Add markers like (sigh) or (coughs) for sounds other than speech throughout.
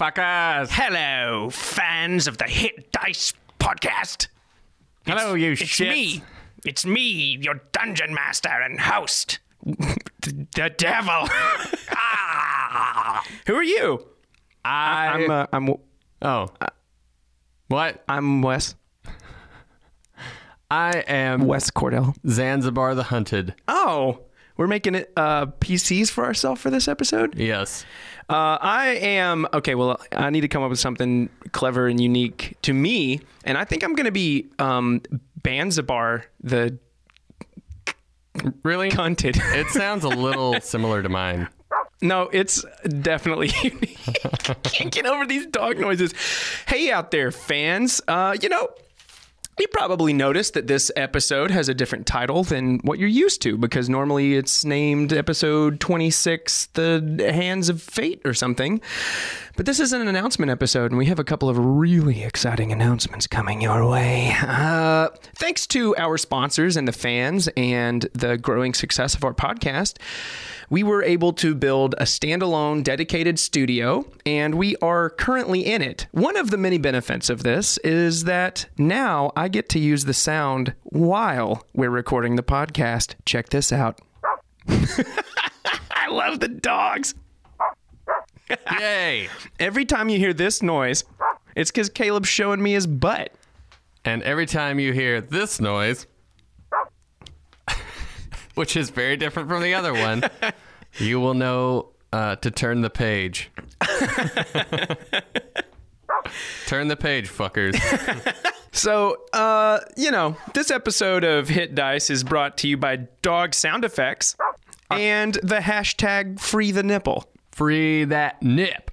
Hello. Hello, fans of the Hit Dice podcast. Hello, you It's shits. me. It's me, your dungeon master and host. (laughs) the, the devil. (laughs) Ah. Who are you? I. I'm uh, I'm oh. what? I'm Wes. I am Wes Cordell. Zanzibar the Hunted. Oh, we're making it uh, PCs for ourselves for this episode. Yes. Uh, I am okay. Well, I need to come up with something clever and unique to me, and I think I'm going to be um, Banzabar the Really? cunted. It sounds a little (laughs) similar to mine. no, it's definitely (laughs) unique. Can't get over these dog noises. Hey, out there, fans. Uh, you know. You probably noticed that this episode has a different title than what you're used to because normally it's named episode 26, The Hands of Fate or something. But this is an announcement episode, and we have a couple of really exciting announcements coming your way. Uh, thanks to our sponsors and the fans and the growing success of our podcast, we were able to build a standalone dedicated studio, and we are currently in it. One of the many benefits of this is that now I get to use the sound while we're recording the podcast. Check this out. (laughs) I love the dogs. Yay! Every time you hear this noise, it's because Caleb's showing me his butt. And every time you hear this noise, (laughs) which is very different from the other one, (laughs) you will know uh, to turn the page. (laughs) turn the page, fuckers. So, uh, you know, this episode of Hit Dice is brought to you by Dog Sound Effects and the hashtag Free the Nipple. Free that nip.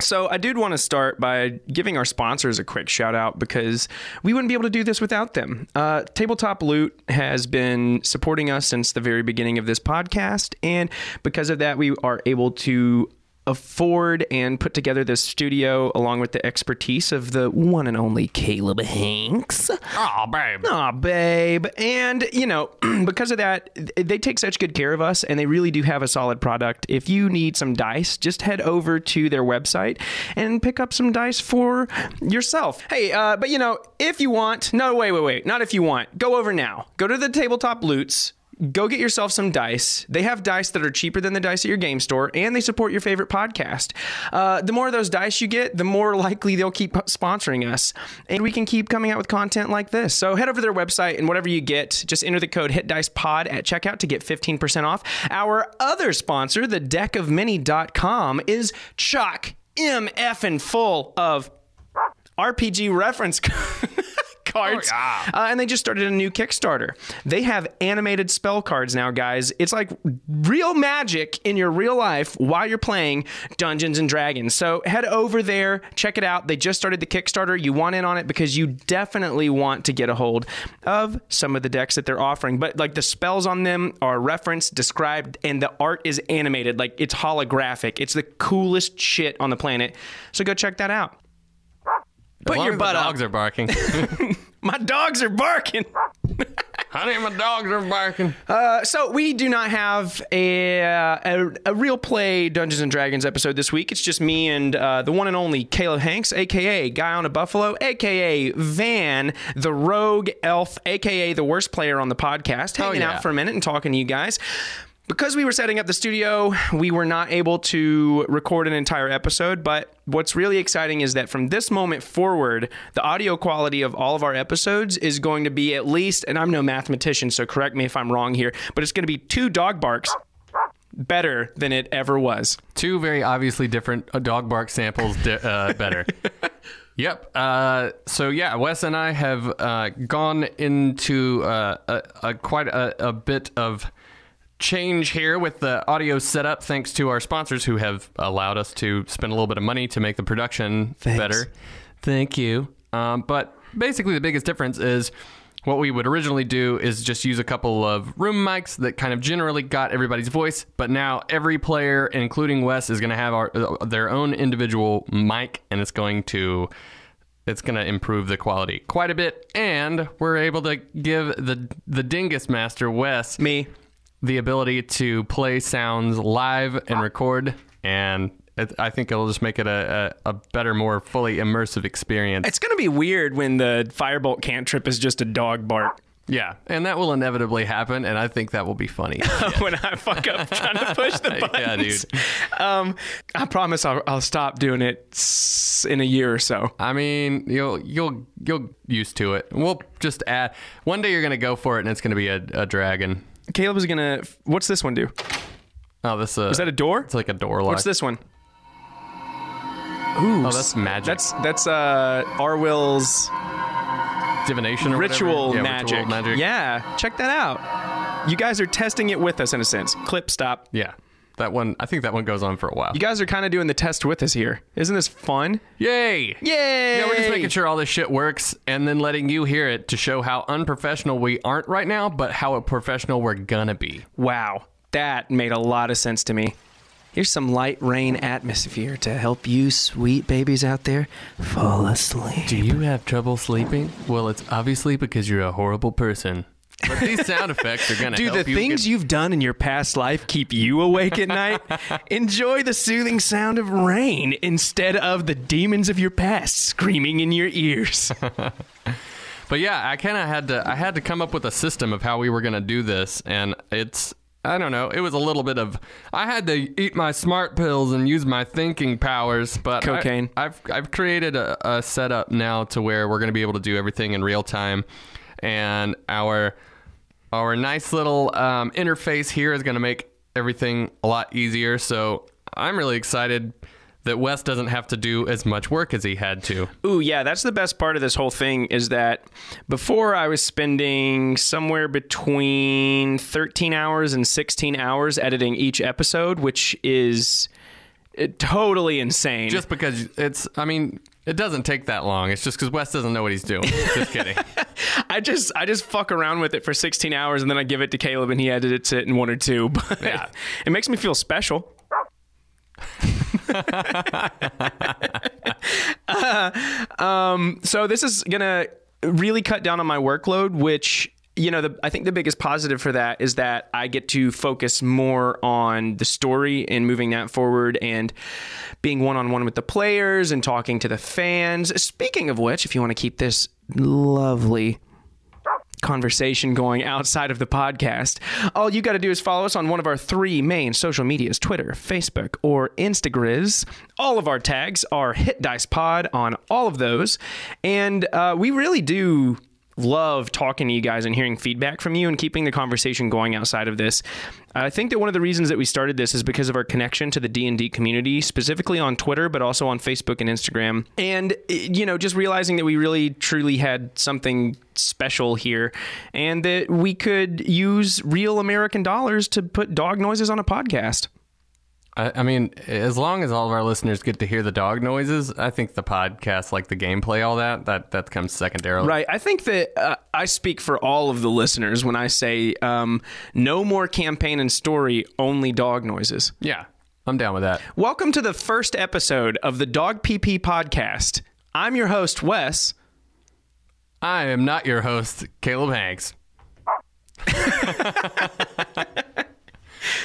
So I did want to start by giving our sponsors a quick shout out because we wouldn't be able to do this without them. Uh, Tabletop Loot has been supporting us since the very beginning of this podcast, and because of that, we are able to afford and put together this studio along with the expertise of the one and only Caleb Hanks. Oh, babe. Aw, babe. And, you know, (clears throat) because of that, they take such good care of us and they really do have a solid product. If you need some dice, just head over to their website and pick up some dice for yourself. Hey, uh, but you know, if you want, no, wait, wait, wait, not if you want, go over now. Go to the tabletop loots. Go get yourself some dice. They have dice that are cheaper than the dice at your game store, and they support your favorite podcast. Uh, the more of those dice you get, the more (laughs) likely they'll keep sponsoring us, and we can keep coming out with content like this. So head over to their website, and whatever you get, just enter the code HitDicePod at checkout to get 15% off. Our other sponsor, the deckofmany.com, is chock MF and full of RPG reference (laughs) cards. yeah. Uh, and they just started a new Kickstarter. They have animated spell cards now, guys. It's like real magic in your real life while you're playing Dungeons and Dragons. So head over there, check it out. They just started the Kickstarter. You want in on it because you definitely want to get a hold of some of the decks that they're offering. But like the spells on them are referenced, described, and the art is animated. Like it's holographic. It's the coolest shit on the planet. So go check that out. Put your butt up. dogs are barking. (laughs) (laughs) My dogs are barking. Honey, my dogs are barking. Uh, so we do not have a, uh, a a real play Dungeons and Dragons episode this week. It's just me and uh, the one and only Caleb Hanks, aka Guy on a Buffalo, aka Van, the rogue elf, aka the worst player on the podcast, hanging yeah. out for a minute and talking to you guys. Because we were setting up the studio, we were not able to record an entire episode. But what's really exciting is that from this moment forward, the audio quality of all of our episodes is going to be at least, and I'm no mathematician, so correct me if I'm wrong here, but it's going to be two dog barks better than it ever was. Two very obviously different uh, dog bark samples uh, better. (laughs) Yep. Uh, so yeah, Wes and I have uh, gone into uh, a, a quite a, a bit of change here with the audio setup, thanks to our sponsors who have allowed us to spend a little bit of money to make the production Thanks. better. Thank you. Um, but basically, the biggest difference is what we would originally do is just use a couple of room mics that kind of generally got everybody's voice. But now every player, including Wes, is going to have our, uh, their own individual mic, and it's going to it's going to improve the quality quite a bit. And we're able to give the the Dingus Master Wes Me. The ability to play sounds live and record and I think it'll just make it a, a, a better, more fully immersive experience. It's gonna be weird when the firebolt cantrip is just a dog bark. yeah, and that will inevitably happen, and I think that will be funny. (laughs) when I fuck up trying to push the buttons. (laughs) Yeah, dude. Um, I promise I'll, I'll stop doing it in a year or so. I mean, you'll you'll you'll used to it. We'll just add. One day you're gonna go for it, and it's gonna be a, a dragon. Caleb is gonna. What's this one do? Oh, this uh, Is that a door? It's like a door lock. What's this one? Ooh, Oh, that's magic. That's that's uh Arwill's divination or ritual. Yeah, magic. Ritual magic. Yeah, check that out. You guys are testing it with us in a sense. Clip stop. Yeah. That one. I think that one goes on for a while. You guys are kind of doing the test with us here. Isn't this fun? Yay! Yay! Yeah, we're just making sure all this shit works and then letting you hear it to show how unprofessional we aren't right now, but how professional we're gonna be. Wow, that made a lot of sense to me. Here's some light rain atmosphere to help you, sweet babies out there, fall asleep. Do you have trouble sleeping? Well, it's obviously because you're a horrible person. But these sound effects are gonna Do the you things get- you've done in your past life keep you awake at night? (laughs) Enjoy the soothing sound of rain instead of the demons of your past screaming in your ears. (laughs) But yeah, I kind of had to I had to come up with a system of how we were going to do this and it's I don't know, it was a little bit of I had to eat my smart pills and use my thinking powers, but I- Cocaine. I've I've created a, a setup now to where we're going to be able to do everything in real time and our our nice little um, interface here is going to make everything a lot easier. So I'm really excited that Wes doesn't have to do as much work as he had to. Ooh, yeah, that's the best part of this whole thing is that before I was spending somewhere between 13 hours and 16 hours editing each episode, which is uh, totally insane. Just because it's, I mean, it doesn't take that long. It's just because Wes doesn't know what he's doing. Just kidding. (laughs) I just I just fuck around with it for 16 hours and then I give it to Caleb and he edits it in one or two. (laughs) But Yeah. it makes me feel special. (laughs) Uh, um, so this is gonna really cut down on my workload, which you know the, I think the biggest positive for that is that I get to focus more on the story and moving that forward and being one on one with the players and talking to the fans. Speaking of which, if you want to keep this lovely conversation going outside of the podcast, all you got to do is follow us on one of our three main social medias Twitter, Facebook, or Instagrizz. All of our tags are Hit Dice Pod on all of those. And uh, we really do love talking to you guys and hearing feedback from you and keeping the conversation going outside of this. I think that one of the reasons that we started this is because of our connection to the D&D community, specifically on Twitter, but also on Facebook and Instagram. And, you know, just realizing that we really truly had something special here and that we could use real American dollars to put dog noises on a podcast. I, I mean, as long as all of our listeners get to hear the dog noises, I think the podcast, like the gameplay, all that, that, that comes secondarily. Right. I think that uh, I speak for all of the listeners when I say um, no more campaign and story, only dog noises. Yeah, I'm down with that. Welcome to the first episode of the Dog PP podcast. I'm your host, Wes. I am not your host, Caleb Hanks. (laughs)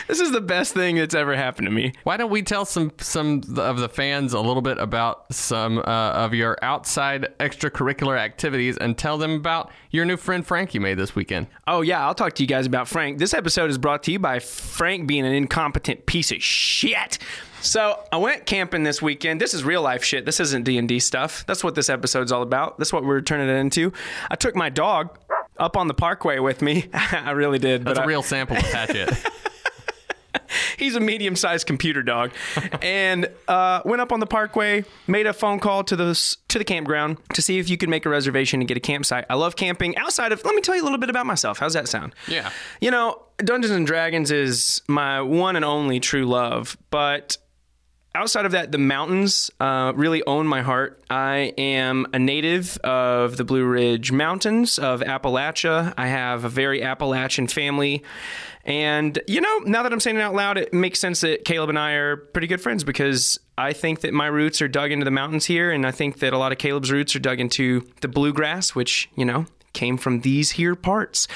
This is the best thing that's ever happened to me. Why don't we tell some some of the fans a little bit about some uh, of your outside extracurricular activities and tell them about your new friend Frank you made this weekend? Oh yeah, I'll talk to you guys about Frank. This episode is brought to you by Frank being an incompetent piece of shit. So I went camping this weekend. This is real life shit. This isn't D and D stuff. That's what this episode's all about. That's what we're turning it into. I took my dog up on the parkway with me. (laughs) I really did. That's but a I- real sample of Hatchet. (laughs) (laughs) he's a medium-sized computer dog, and uh, went up on the parkway, made a phone call to the to the campground to see if you could make a reservation and get a campsite. I love camping. Outside of, let me tell you a little bit about myself. How's that sound? Yeah. You know, Dungeons and Dragons is my one and only true love, but outside of that, the mountains uh, really own my heart. I am a native of the Blue Ridge Mountains of Appalachia. I have a very Appalachian family. And, you know, now that I'm saying it out loud, it makes sense that Caleb and I are pretty good friends because I think that my roots are dug into the mountains here. And I think that a lot of Caleb's roots are dug into the bluegrass, which, you know, came from these here parts.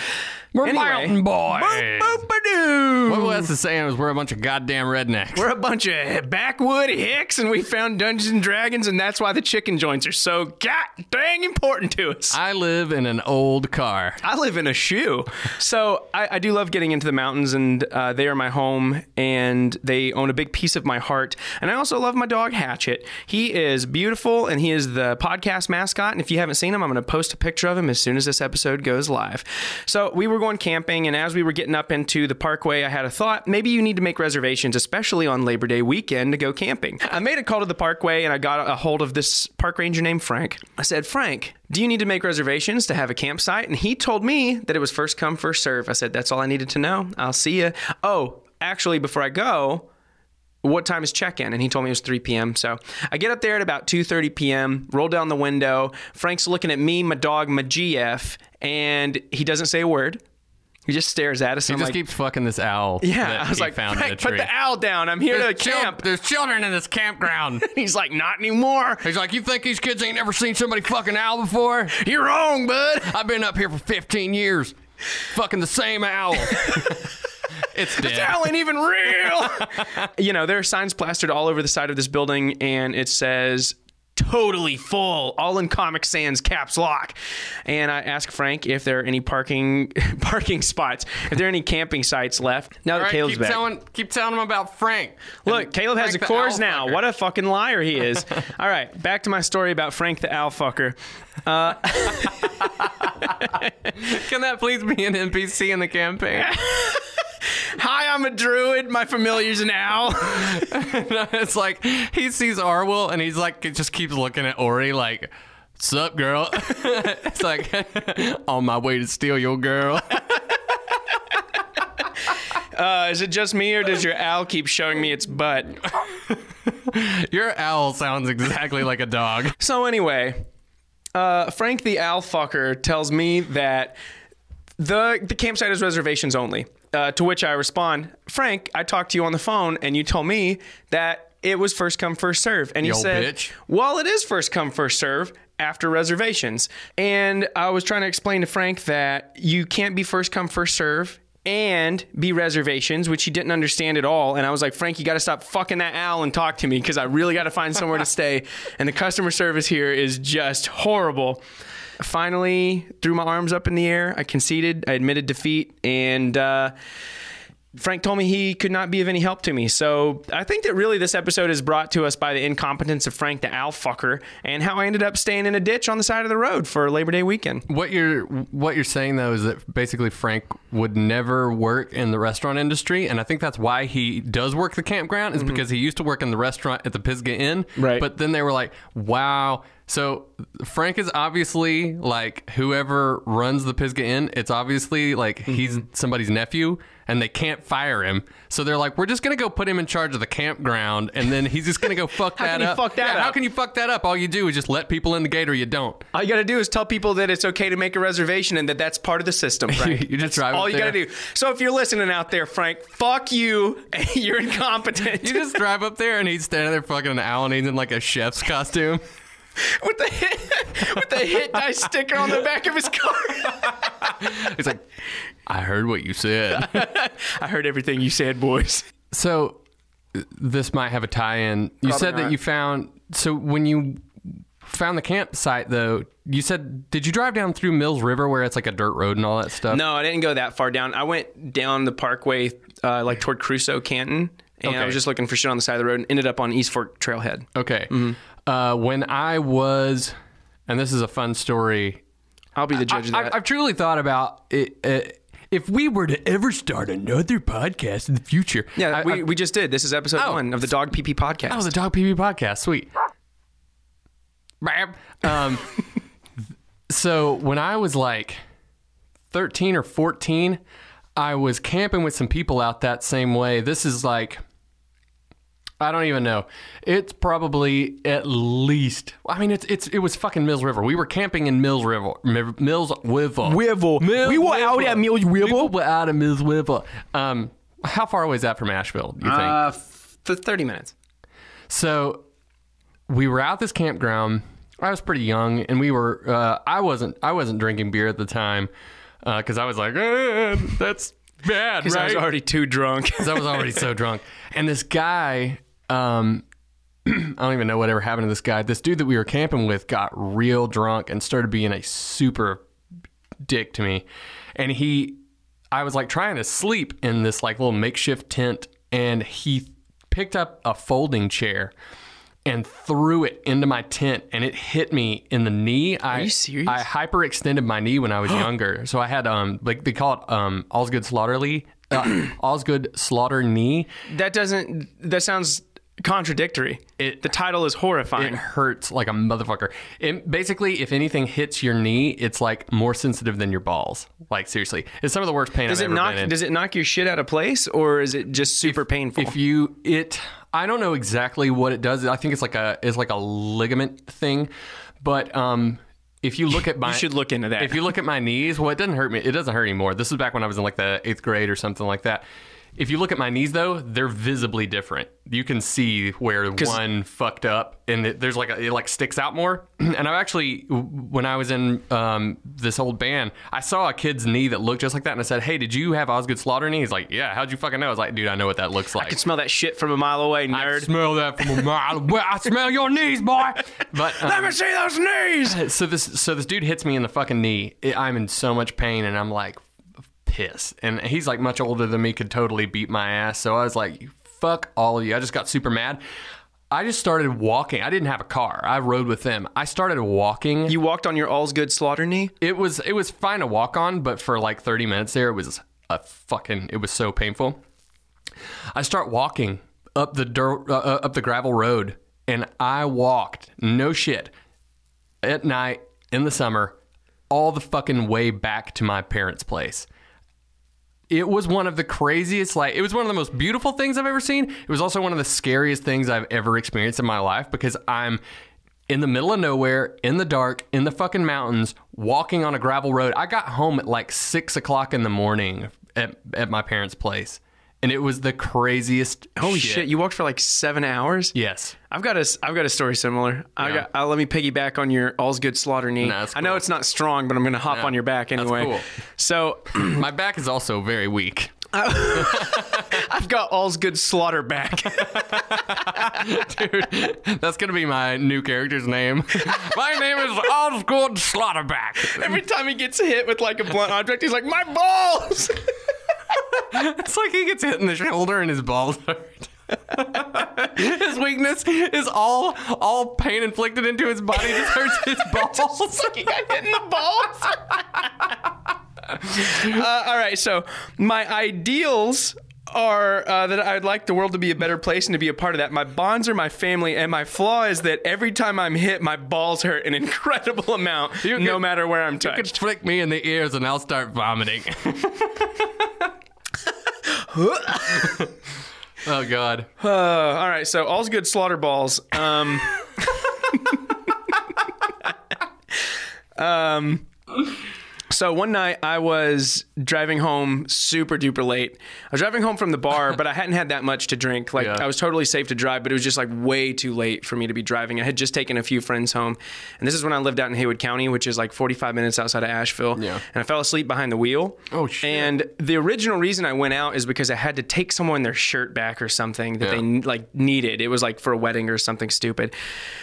We're Anyway. mountain boys. Boop, boop, ba-doo. What Wes is saying is we're a bunch of goddamn rednecks. We're a bunch of backwood hicks, and we found Dungeons and Dragons, and that's why the chicken joints are so god dang important to us. I live in an old car. I live in a shoe. So I, I do love getting into the mountains, and uh, they are my home, and they own a big piece of my heart. And I also love my dog, Hatchet. He is beautiful, and he is the podcast mascot. And if you haven't seen him, I'm going to post a picture of him as soon as this episode goes live. So we were going camping, and as we were getting up into the parkway, I had a thought maybe you need to make reservations, especially on Labor Day weekend, to go camping. I made a call to the parkway, and I got a hold of this park ranger named Frank. I said, Frank, do you need to make reservations to have a campsite? And he told me that it was first come, first serve. I said, that's all I needed to know. I'll see you. Oh, actually, before I go, what time is check-in and he told me it was 3 p.m so i get up there at about 2.30 p.m roll down the window frank's looking at me my dog my gf and he doesn't say a word he just stares at us He and just like keeps fucking this owl. yeah that i was like found put the owl down i'm here to chil- camp There's children in this campground. (laughs) he's like not anymore He's like, you think these kids ain't never seen somebody fucking owl before? you're wrong bud I've been up here for 15 years, fucking the same owl. (laughs) it's dead. This owl ain't even real. (laughs) you know, there are signs plastered all over the side of this building, and it says totally full, all in Comic Sans caps lock. And I ask Frank if there are any parking (laughs) parking spots, if there are any camping sites left. Now that right, Caleb's keep back. telling, keep telling him about Frank. Look, And Caleb has a the cores owl now. fucker. What a fucking liar he is. (laughs) All right, back to my story about Frank the owl fucker. Uh, (laughs) Can that please be an NPC in the campaign? Hi, I'm a druid. My familiar's an owl. (laughs) it's like he sees Arwell and he's like, it just keeps looking at Ori like, "Sup, girl?" (laughs) it's like, (laughs) on my way to steal your girl. Uh, is it just me, or does your owl keep showing me its butt? your owl sounds exactly like a dog. So anyway, uh, Frank the owl fucker tells me that the the campsite is reservations only. Uh, to which I respond, Frank, I talked to you on the phone and you told me that it was first come first serve. And he said, bitch. "Well, it is first come first serve." After reservations. And I was trying to explain to Frank that you can't be first come, first serve and be reservations, which he didn't understand at all. And I was like, Frank, you got to stop fucking that owl and talk to me because I really got to find somewhere to (laughs) stay. And the customer service here is just horrible. Finally, threw my arms up in the air. I conceded. I admitted defeat. And, uh, Frank told me he could not be of any help to me. So I think that really this episode is brought to us by the incompetence of Frank the owl fucker and how I ended up staying in a ditch on the side of the road for Labor Day weekend. What you're what you're saying though is that basically Frank would never work in the restaurant industry, and I think that's why he does work the campground is because he used to work in the restaurant at the Pisgah Inn. Right. But then they were like, "Wow." So Frank is obviously like whoever runs the Pisgah Inn. It's obviously like he's mm-hmm. somebody's nephew, and they can't fire him. So they're like, "We're just gonna go put him in charge of the campground, and then he's just gonna go (laughs) fuck that up. How that can he up." fuck that Yeah, How can you fuck that up? All you do is just let people in the gate, or you don't. All you got to do is tell people that it's okay to make a reservation and that that's part of the system, (laughs) Frank. You just drive all up you got to do. So if you're listening out there, Frank, fuck you. (laughs) You're incompetent. You just drive up there and he's standing there fucking an owl and he's in like a chef's costume. (laughs) with the hit, (laughs) with the hit dice sticker on the back of his car. (laughs) He's like, I heard what you said. I heard everything you said, boys. so this might have a tie-in. You Probably said that you found so when you found the campsite though, you said did you drive down through Mills River where it's like a dirt road and all that stuff? No, I didn't go that far down. I went down the parkway, uh, like toward Cruso, Canton, and I was just looking for shit on the side of the road and ended up on East Fork Trailhead. Okay. Mm-hmm. Uh, when I was, and this is a fun story. I'll be the judge of I, that. I've truly thought about it. Uh, if we were to ever start another podcast in the future, yeah, I- we, I- we just did. This is episode Oh. one of the Dog PP podcast. Oh, the Dog PB podcast. Sweet. Um, (laughs) so when I was like 13 or 14, I was camping with some people out that same way. This is like, I don't even know. It's probably at least. I mean, it's it's it was fucking Mills River. We were camping in Mills River. Mi- Mills River. River. Mills We were out at Mills River. We were out of Mills River. Um, how far away is that from Asheville? You think? uh, f- 30 minutes. So we were out this campground. I was pretty young, and we were. Uh, I wasn't. I wasn't drinking beer at the time. because I was like, eh, that's bad, (laughs) right? I was already too drunk. (laughs) 'Cause I was already so drunk. And this guy, um, (clears throat) I don't even know whatever happened to this guy. This dude that we were camping with got real drunk and started being a super dick to me. And he, I was like trying to sleep in this like little makeshift tent, and he picked up a folding chair and threw it into my tent, and it hit me in the knee. Are you serious? I hyperextended my knee when I was younger, so I had um like they call it um Osgood Slaughterly, uh, (clears throat) Osgood Slaughter knee. that doesn't. That sounds contradictory. It- the title is horrifying. It hurts like a motherfucker. It, basically, if anything hits your knee, it's like more sensitive than your balls. Like seriously, it's some of the worst pain does I've it ever knock? been in. Does it knock your shit out of place, or is it just super painful? if you it i don't know exactly what it does i think it's like a it's like a ligament thing but um if you look at (laughs) my you should look into that. if you look at my knees well it doesn't hurt me it doesn't hurt anymore this is back when i was in like the eighth grade or something like that if you look at my knees though they're visibly different you can see where one fucked up and it, there's like a, it like sticks out more (clears throat) and i actually when i was in um, this old band i saw a kid's knee that looked just like that and i said hey did you have osgood slaughter knee he's like yeah how'd you fucking know i was like dude i know what that looks like I can smell that shit from a mile away, nerd. I smell that from a mile away. I smell your knees, boy. (laughs) But um, Let me see those knees. (laughs) so this so this dude hits me in the fucking knee. I'm in so much pain, and I'm like pissed. And he's like much older than me, could totally beat my ass. So I was like, fuck all of you. I just got super mad. I just started walking. I didn't have a car. I rode with them. I started walking. You walked on your all's good slaughter knee. it was it was fine to walk on, but for like 30 minutes there, it was a fucking. It was so painful. I start walking up the dirt, uh, uh, up the gravel road, and I walked no shit at night in the summer, all the fucking way back to my parents' place. It was one of the craziest, like, it was one of the most beautiful things I've ever seen. It was also one of the scariest things I've ever experienced in my life because I'm in the middle of nowhere, in the dark, in the fucking mountains, walking on a gravel road. I got home at like six o'clock in the morning at, at my parents' place, and it was the craziest. Holy shit. You walked for like seven hours. yes. I've got a, I've got a story similar. I Yeah. got, uh, let me piggyback on your all's good slaughter knee. No, that's I know cool. it's not strong, but I'm going to hop on your back that's anyway. cool. So (clears throat) My back is also very weak. (laughs) I've got all's good slaughter back. (laughs) Dude, that's gonna be my new character's name. (laughs) my name is All's Osgood Slaughterback. Every time he gets hit with like a blunt object, he's like, my balls. It's like he gets hit in the shoulder and his balls hurt. his weakness is all all pain inflicted into his body just hurts his (laughs) balls. he got hit in the balls. (laughs) uh, all right, so my ideals are uh, that I'd like the world to be a better place and to be a part of that. My bonds are my family, and my flaw is that every time I'm hit, my balls hurt an incredible amount, You no could- matter where I'm You could flick me in the ears and I'll start vomiting. (laughs) (laughs) oh god. Uh, all right, so all's good slaughter balls. Um, (laughs) um, so one night I was driving home super duper late. I was driving home from the bar, (laughs) but I hadn't had that much to drink. Like Yeah. I was totally safe to drive, but it was just like way too late for me to be driving. I had just taken a few friends home, and this is when I lived out in Haywood County, which is like 45 minutes outside of Asheville. Yeah. And I fell asleep behind the wheel. Oh, shit. And the original reason I went out is because I had to take someone their shirt back or something that Yeah. they like needed. It was like for a wedding or something stupid.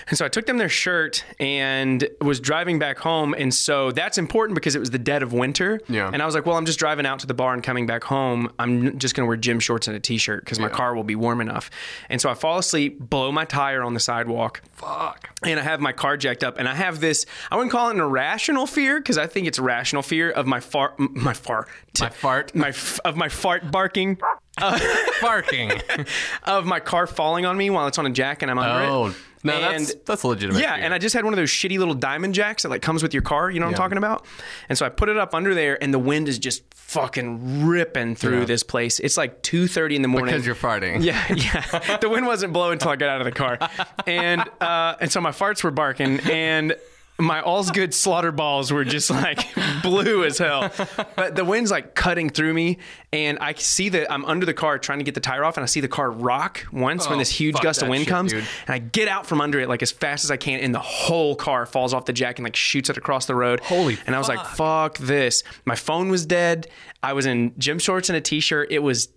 And so I took them their shirt and was driving back home. And so that's important because it was the dead of winter. Yeah. And I was like, well, I'm just driving out to the bar and coming back home. I'm just going to wear gym shorts and a t-shirt because my car will be warm enough. And so I fall asleep, blow my tire on the sidewalk Fuck. and I have my car jacked up, and I have this. I wouldn't call it an irrational fear because I think it's rational fear of my fart, my fart, My fart. (laughs) my f- of my fart barking, (laughs) Barking. (laughs) of my car falling on me while it's on a jack and I'm under Oh. it. No, that's And- that's a legitimate. Yeah, fear. and I just had one of those shitty little diamond jacks that like comes with your car. You know what I'm talking about? And so I put it up under there, and the wind is just fucking ripping through Yeah. this place. It's like 2:30 in the morning. because you're farting. (laughs) Yeah, yeah. the wind wasn't blowing until I got out of the car, and uh, and so my farts were barking, and my all's good slaughter balls were just like (laughs) blue as hell. But the wind's like cutting through me, and I see that I'm under the car trying to get the tire off, and I see the car rock once when Oh, this huge gust of wind shit, comes, dude. and I get out from under it like as fast as I can, and the whole car falls off the jack and like shoots it across the road. Holy And I was like, "Fuck this!" My phone was dead. I was in gym shorts and a t-shirt. It was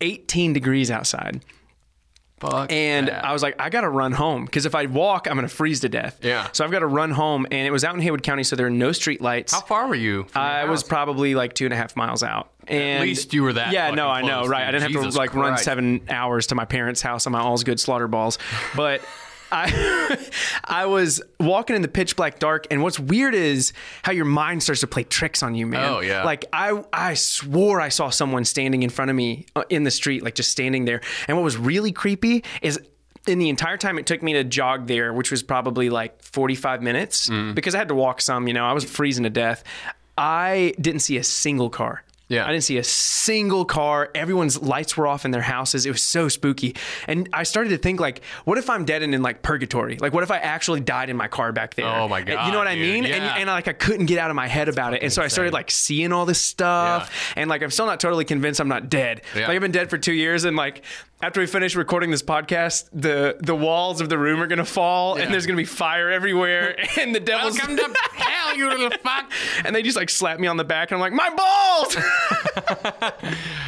18 degrees outside. Fuck. And that. I was like, I got to run home because if I walk, I'm to freeze to death. Yeah. So I've got to run home. And it was out in Haywood County, so there are no street lights. how far were you? I was probably like two and a half miles out. And least you were that Yeah, no, I know, close, right? I didn't have to like run seven hours to my parents' house on my all's good slaughter balls. But I (laughs) I was walking in the pitch black dark, and what's weird is how your mind starts to play tricks on you, man. Oh, yeah. Like I I swore I saw someone standing in front of me uh, in the street, like just standing there. And what was really creepy is in the entire time it took me to jog there, which was probably like 45 minutes Mm. because I had to walk some, you know, I was freezing to death. I didn't see a single car. Yeah. I didn't see a single car. Everyone's lights were off in their houses. It was so spooky. And I started to think like, what if I'm dead and in like purgatory? Like what if I actually died in my car back there? Oh, my God, You know what I mean? Yeah. And, and like I couldn't get out of my head about it. And so I started like seeing all this stuff. And like I'm still not totally convinced I'm not dead. Yeah. Like I've been dead for two years and like after we finish recording this podcast, the the walls of the room are gonna fall and there's gonna be fire everywhere (laughs) and the devil's Welcome to hell, you little fuck. (laughs) and they just like slap me on the back and I'm like, my balls! (laughs)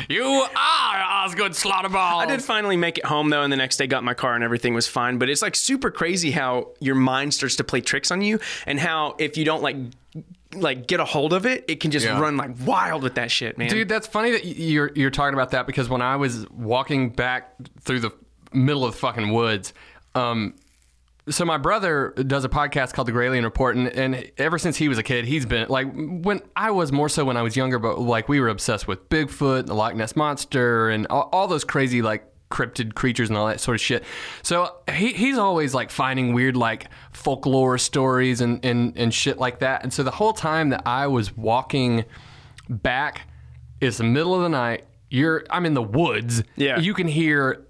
You are Osgood Slaughterballs. I did finally make it home though, and the next day got my car and everything was fine. But it's like super crazy how your mind starts to play tricks on you, and how if you don't like like get a hold of it, it can just Yeah. run like wild with that shit, man. Dude, that's funny that you're you're talking about that because when I was walking back through the middle of the fucking woods, um, so my brother does a podcast called The Graylian Report, and, and ever since he was a kid, he's been like when I was more so when I was younger, but like we were obsessed with Bigfoot, the Loch Ness monster, and all, all those crazy like cryptid creatures and all that sort of shit. So he, he's always like finding weird like folklore stories and, and and shit like that. And so the whole time that I was walking back, it's the middle of the night. You're I'm in the woods. Yeah. You can hear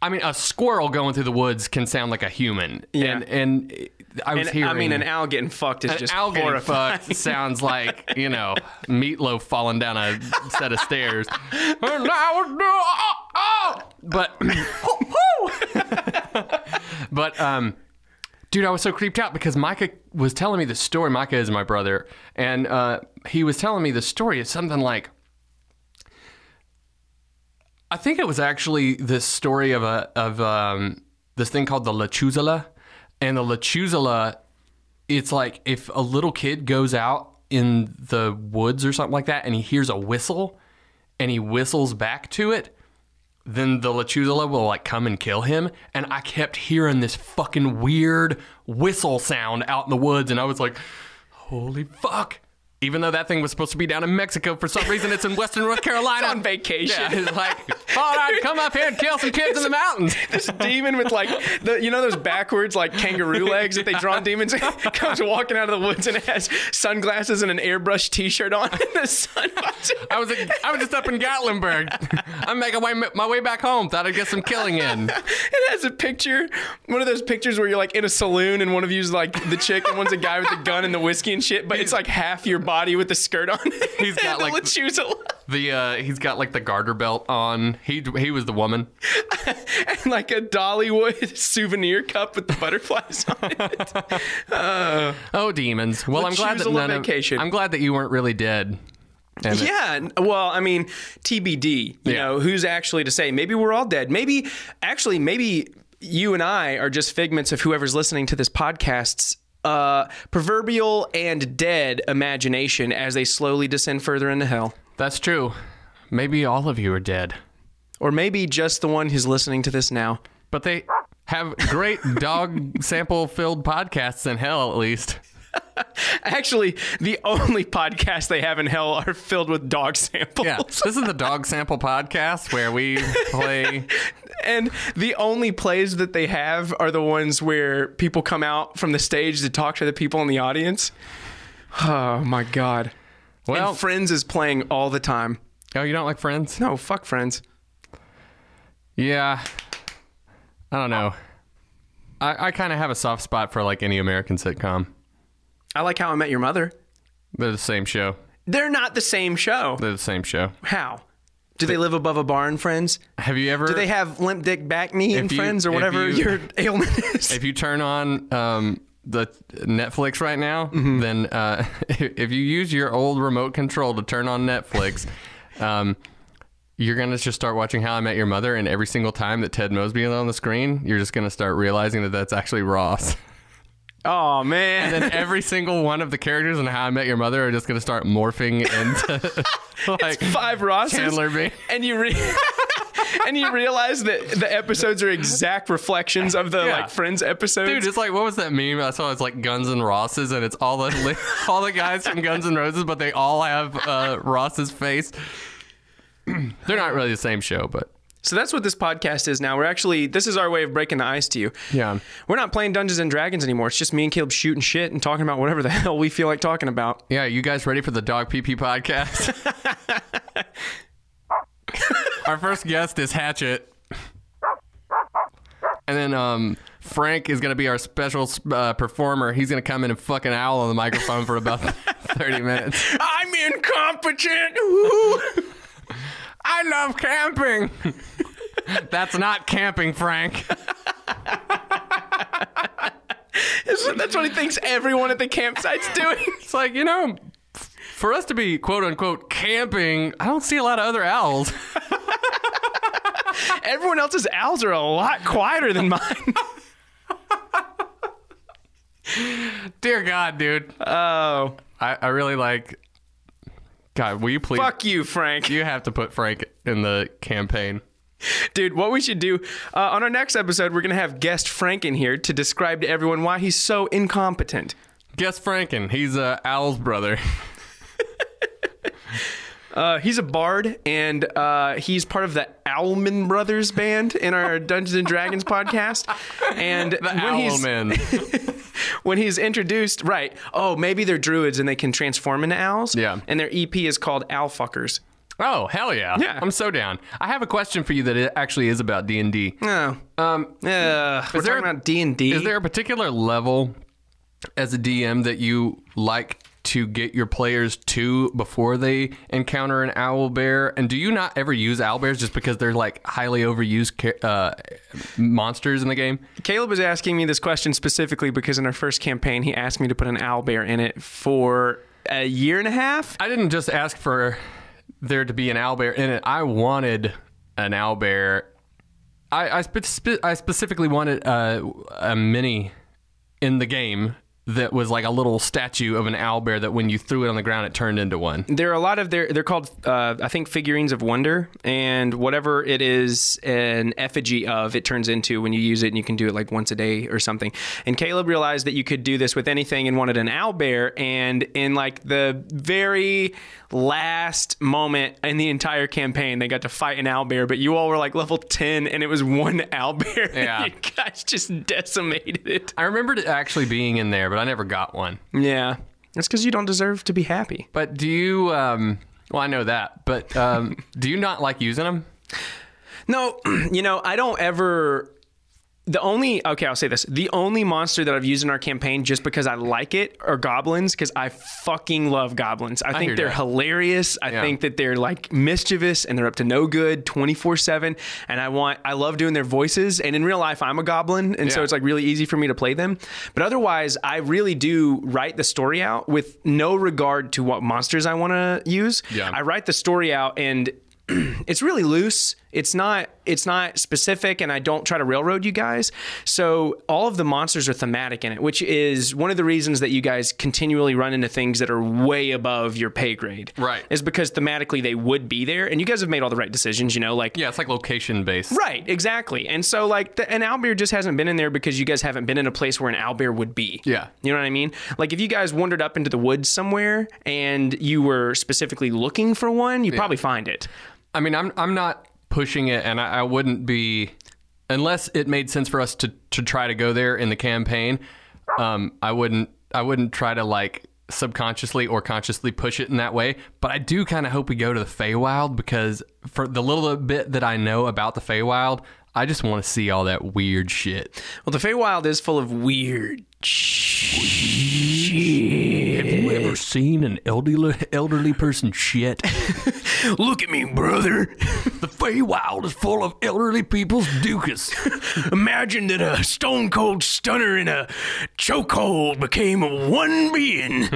I mean, a squirrel going through the woods can sound like a human. Yeah. And and I was And, hearing I mean, an owl getting fucked is an just owl getting fucked sounds like you know meatloaf falling down a set of stairs. and I would oh, oh. But (coughs) but um, dude, I was so creeped out because Micah was telling me the story. Micah is my brother, and uh, he was telling me the story. It's something like. I think it was actually this story of a of um, this thing called the Lechuzela, and the Lechuzela, it's like if a little kid goes out in the woods or something like that, and he hears a whistle, and he whistles back to it, then the Lechuzela will like come and kill him. And I kept hearing this fucking weird whistle sound out in the woods, and I was like, "Holy fuck!" Even though that thing was supposed to be down in Mexico, for some reason it's in Western North Carolina on vacation. Yeah, it's like, all right, come up here and kill some kids in the mountains. (laughs) this demon with like the you know those backwards like kangaroo legs that they draw on demons (laughs) comes walking out of the woods and it has sunglasses and an airbrush t-shirt on in the sun. I was I was just up in Gatlinburg. I'm making my, my way back home. Thought I'd get some killing in. It has a picture, one of those pictures where you're like in a saloon and one of you's like the chick and one's a guy with a gun and the whiskey and shit, but it's like half your body with the skirt on. He's (laughs) got, The like- Lechuza- The uh, he's got like the garter belt on. He he was the woman. (laughs) and like a Dollywood souvenir cup with the butterflies on it. (laughs) Oh demons. Well, I'm glad that none of. I'm glad that you weren't really dead. Yeah, well, I mean, TBD. You Yeah. know, who's actually to say? Maybe we're all dead. Maybe, actually, maybe you and I are just figments of whoever's listening to this podcast's uh, proverbial and dead imagination as they slowly descend further into hell. that's true. Maybe all of you are dead, Or maybe just the one who's listening to this now. but they have great dog (laughs) sample filled podcasts in hell at least. (laughs) Actually, the only podcasts they have in hell are filled with dog samples. Yeah, this is the dog sample podcast where we play. (laughs) And the only plays that they have are the ones where people come out from the stage to talk to the people in the audience. Oh my god. Well, and Friends is playing all the time. oh, you don't like Friends? No, fuck Friends. Yeah, I don't know. I, I kind of have a soft spot for like any American sitcom. I like How I Met Your Mother. They're the same show. They're not the same show. They're the same show. How? Do they live above a barn, friends? Have you ever? Do they have limp dick back knee and you- friends or whatever you- your (laughs) ailment is? if you turn on um, the Netflix right now, Mm-hmm. then uh, (laughs) if you use your old remote control to turn on Netflix, (laughs) um, you're gonna just start watching How I Met Your Mother, and every single time that Ted Mosby is on the screen, you're just gonna start realizing that that's actually Ross. Oh man. And then every single one of the characters in How I Met Your Mother are just gonna start morphing into (laughs) like Five Rosses. Chandler Bing. and you re- (laughs) and you realize that the episodes are exact reflections of the Yeah. like Friends episodes. Dude, it's like what was that meme I saw? It's like Guns and Rosses, and it's all the (laughs) all the guys from Guns and Roses, but they all have uh, Ross's face. (clears throat) They're not really the same show, but so that's what this podcast is now. We're actually this is our way of breaking the ice to you. yeah. We're not playing Dungeons and Dragons anymore. It's just me and Caleb shooting shit and talking about whatever the (laughs) hell we feel like talking about. Yeah, you guys ready for the Dog PP podcast? (laughs) Our first guest is Hatchet. And then um, Frank is going to be our special uh, performer. He's going to come in and fucking owl on the microphone for about (laughs) 30 minutes. I'm incompetent. Woo. I love camping. (laughs) That's not camping, Frank. (laughs) That's what he thinks everyone at the campsite's doing. (laughs) It's like, you know, for us to be quote unquote camping, I don't see a lot of other owls. Everyone else's owls are a lot quieter than mine. Dear God, dude. Oh, I, I really like. God, will you please? fuck you, Frank. You have to put Frank in the campaign. Dude, what we should do uh, on our next episode, we're going to have guest Frank in here to describe to everyone why he's so incompetent. Guess Franken. He's uh, Owl's brother. (laughs) Uh, he's a bard, and uh, he's part of the Owlman Brothers band in our Dungeons and Dragons podcast. And The when he's Owlman. (laughs) when he's introduced, right? Oh, maybe they're druids and they can transform into owls. Yeah. And their EP is called Owl Fuckers. oh hell yeah! Yeah. I'm so down. I have a question for you that it actually is about D and D. Oh, Um, uh, we're there- talking about D and D. is there a particular level as a DM that you like to get your players to before they encounter an owl bear? And do you not ever use owl bears just because they're like highly overused uh, monsters in the game? Caleb was asking me this question specifically because in our first campaign, he asked me to put an owl bear in it for a year and a half. I didn't just ask for there to be an owl bear in it. I wanted an owlbear. I I, spe- spe- I specifically wanted uh, a mini in the game that was like a little statue of an owl bear that when you threw it on the ground, it turned into one. There are a lot of their they're called uh, I think figurines of wonder and whatever it is an effigy of it turns into when you use it and you can do it like once a day or something. And Caleb realized that you could do this with anything and wanted an owl bear and in like the very last moment in the entire campaign they got to fight an owl bear but you all were like level 10 and it was one (laughs) owl bear. Yeah. (laughs) you guys just decimated it. I remembered it actually being in there, but I never got one. Yeah. That's cuz you don't deserve to be happy. But do you? Um, well, I know that, but um, (laughs) do you not like using them? No, (clears throat) you know, I don't ever. The only okay, I'll say this: the only monster that I've used in our campaign just because I like it are goblins because I fucking love goblins. I, think they're that. hilarious. I Yeah. think that they're like mischievous and they're up to no good twenty four seven. And I want, I love doing their voices. And in real life, I'm a goblin, and so it's like really easy for me to play them. But otherwise, I really do write the story out with no regard to what monsters I want to use. Yeah. I write the story out and (clears throat) it's really loose. It's not it's not specific and I don't try to railroad you guys. So all of the monsters are thematic in it, which is one of the reasons that you guys continually run into things that are way above your pay grade. Right. Is because thematically they would be there and you guys have made all the right decisions, you know, like Yeah, it's like location based. Right, exactly. And so like the, an owlbear just hasn't been in there because you guys haven't been in a place where an owlbear would be. Yeah. You know what I mean? Like if you guys wandered up into the woods somewhere and you were specifically looking for one, you'd probably find it. I mean, I'm I'm not pushing it, and I, I wouldn't be unless it made sense for us to to try to go there in the campaign. Um, I wouldn't I wouldn't try to like subconsciously or consciously push it in that way. But I do kind of hope we go to the Feywild because for the little bit that I know about the Feywild, I just want to see all that weird shit. Well, the Feywild is full of weird shit. Shit. Have you ever seen an elderly elderly person shit? (laughs) Look at me, brother. the Feywild is full of elderly people's dukas. Imagine that a stone cold stunner in a chokehold became one being.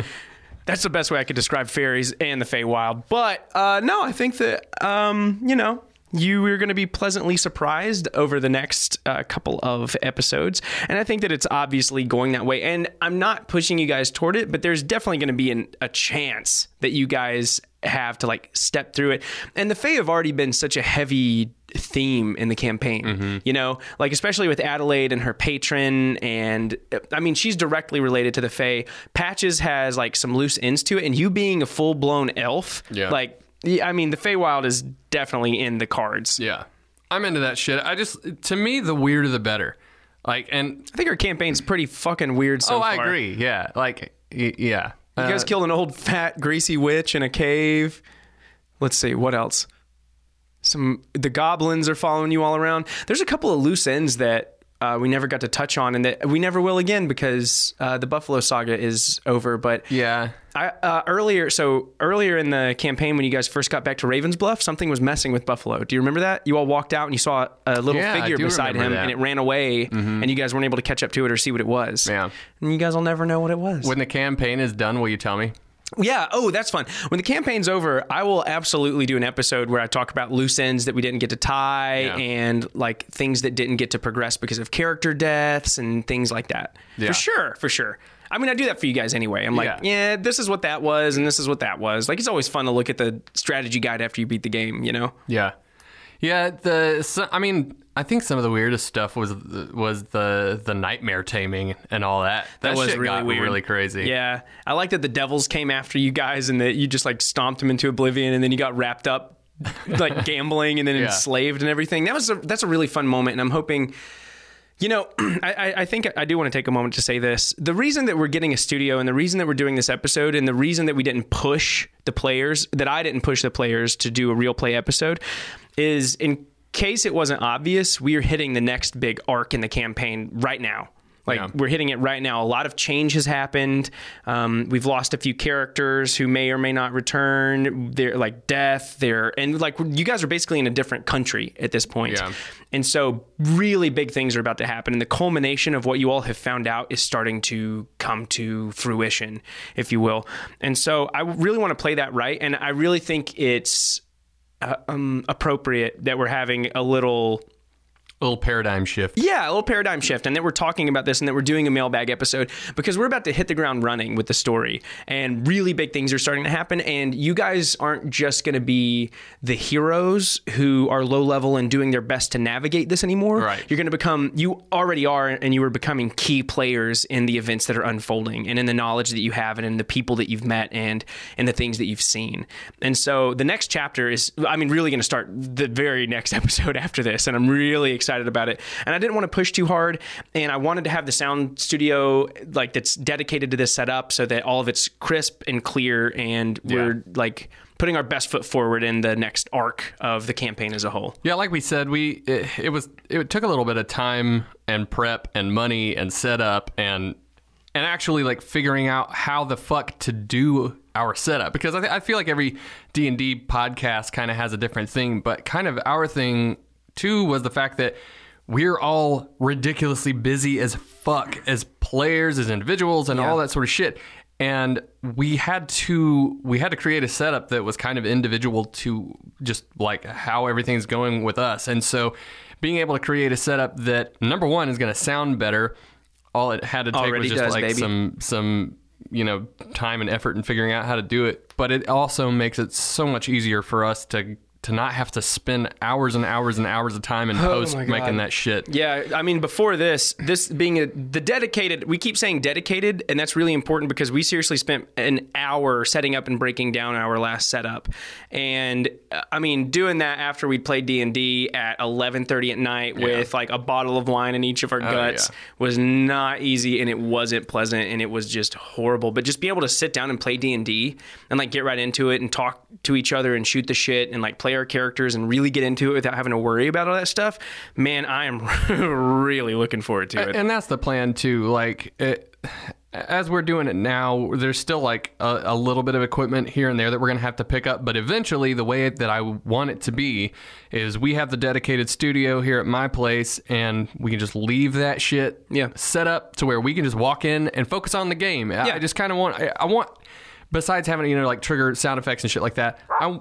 That's the best way I could describe fairies and the Feywild. But uh, no, I think that um, you know you are going to be pleasantly surprised over the next uh, couple of episodes, and I think that it's obviously going that way. And I'm not pushing you guys toward it, but there's definitely going to be an, a chance that you guys have to like step through it. And the Fae have already been such a heavy theme in the campaign. You know, like especially with Adelaide and her patron, and I mean she's directly related to the Fae. Patches has like some loose ends to it, and you being a full blown elf, Yeah. like yeah, I mean the Feywild is definitely in the cards. yeah, I'm into that shit. I just to me the weirder the better. Like and I think our campaign's pretty fucking weird so oh, far. I agree. Yeah, like y- yeah. You Uh, guys killed an old fat greasy witch in a cave. Let's see what else. Some the goblins are following you all around. There's a couple of loose ends that uh, we never got to touch on, and that we never will again because uh, the Buffalo Saga is over. But yeah. I, uh, earlier, so earlier in the campaign, when you guys first got back to Ravens Bluff, something was messing with Buffalo. Do you remember that? You all walked out and you saw a little Yeah, figure beside him, that. Mm-hmm. and it ran away, and you guys weren't able to catch up to it or see what it was. Yeah. and you guys will never know what it was. When the campaign is done, will you tell me? Yeah. Oh, that's fun. When the campaign's over, I will absolutely do an episode where I talk about loose ends that we didn't get to tie Yeah. and like things that didn't get to progress because of character deaths and things like that. Yeah. For sure. For sure. I mean, I do that for you guys anyway. I'm like, Yeah. yeah. this is what that was, and this is what that was. Like, it's always fun to look at the strategy guide after you beat the game, you know? Yeah, yeah. The so, I mean, I think some of the weirdest stuff was was the the nightmare taming and all that. That, was shit really got weird. really crazy. Yeah. I like that the devils came after you guys and that you just like stomped them into oblivion and then you got wrapped up like (laughs) gambling and then Yeah. enslaved and everything. That was a, that's a really fun moment and I'm hoping you know, (clears throat) I, I- I think I do want to take a moment to say this. The reason that we're getting a studio and the reason that we're doing this episode and the reason that we didn't push the players, that I didn't push the players to do a real play episode, is in case it wasn't obvious, we are hitting the next big arc in the campaign right now. Like Yeah. we're hitting it right now. A lot of change has happened. Um, we've lost a few characters who may or may not return. They're like death. They're and like you guys are basically in a different country at this point. Yeah. And so really big things are about to happen. And the culmination of what you all have found out is starting to come to fruition, if you will. And so I really want to play that right. And I really think it's uh, um, appropriate that we're having a little A little paradigm shift. yeah, a little paradigm shift, and that we're talking about this, and that we're doing a mailbag episode because we're about to hit the ground running with the story, and really big things are starting to happen. And you guys aren't just going to be the heroes who are low level and doing their best to navigate this anymore. Right. You're going to become, you already are, and you are becoming key players in the events that are unfolding, and in the knowledge that you have, and in the people that you've met, and in the things that you've seen. And so the next chapter is, I mean, really going to start the very next (laughs) episode after this, and I'm really excited about it. And I didn't want to push too hard, and I wanted to have the sound studio like that's dedicated to this setup so that all of it's crisp and clear, and we're like putting our best foot forward in the next arc of the campaign as a whole. Yeah, like we said, we it, it was it took a little bit of time and prep and money and setup and and actually like figuring out how the fuck to do our setup because I, th- I feel like every D and D podcast kind of has a different thing, but kind of our thing too was the fact that we're all ridiculously busy as fuck as players, as individuals, and all that sort of shit. And we had to we had to create a setup that was kind of individual to just like how everything's going with us. And so being able to create a setup that number one is going to sound better. All it had to take Already was just does, like baby. some some you know time and effort in figuring out how to do it. But it also makes it so much easier for us to to not have to spend hours and hours and hours of time in post Oh my making that shit. Yeah, I mean, before this, this being a, the dedicated, we keep saying dedicated, and that's really important because we seriously spent an hour setting up and breaking down our last setup, and uh, I mean, doing that after we'd played D and D at eleven thirty at night with like a bottle of wine in each of our guts yeah. was not easy, and it wasn't pleasant, and it was just horrible. But just be able to sit down and play D and D and like get right into it and talk to each other and shoot the shit and like play our characters and really get into it without having to worry about all that stuff. Man, I am (laughs) really looking forward to it. And that's the plan too. Like it, as we're doing it now, there's still like a, a little bit of equipment here and there that we're going to have to pick up. But eventually, the way that I want it to be is we have the dedicated studio here at my place, and we can just leave that shit Yeah. set up to where we can just walk in and focus on the game. I- Yeah. I just kind of want, I, I want, besides having, you know, like trigger sound effects and shit like that, I,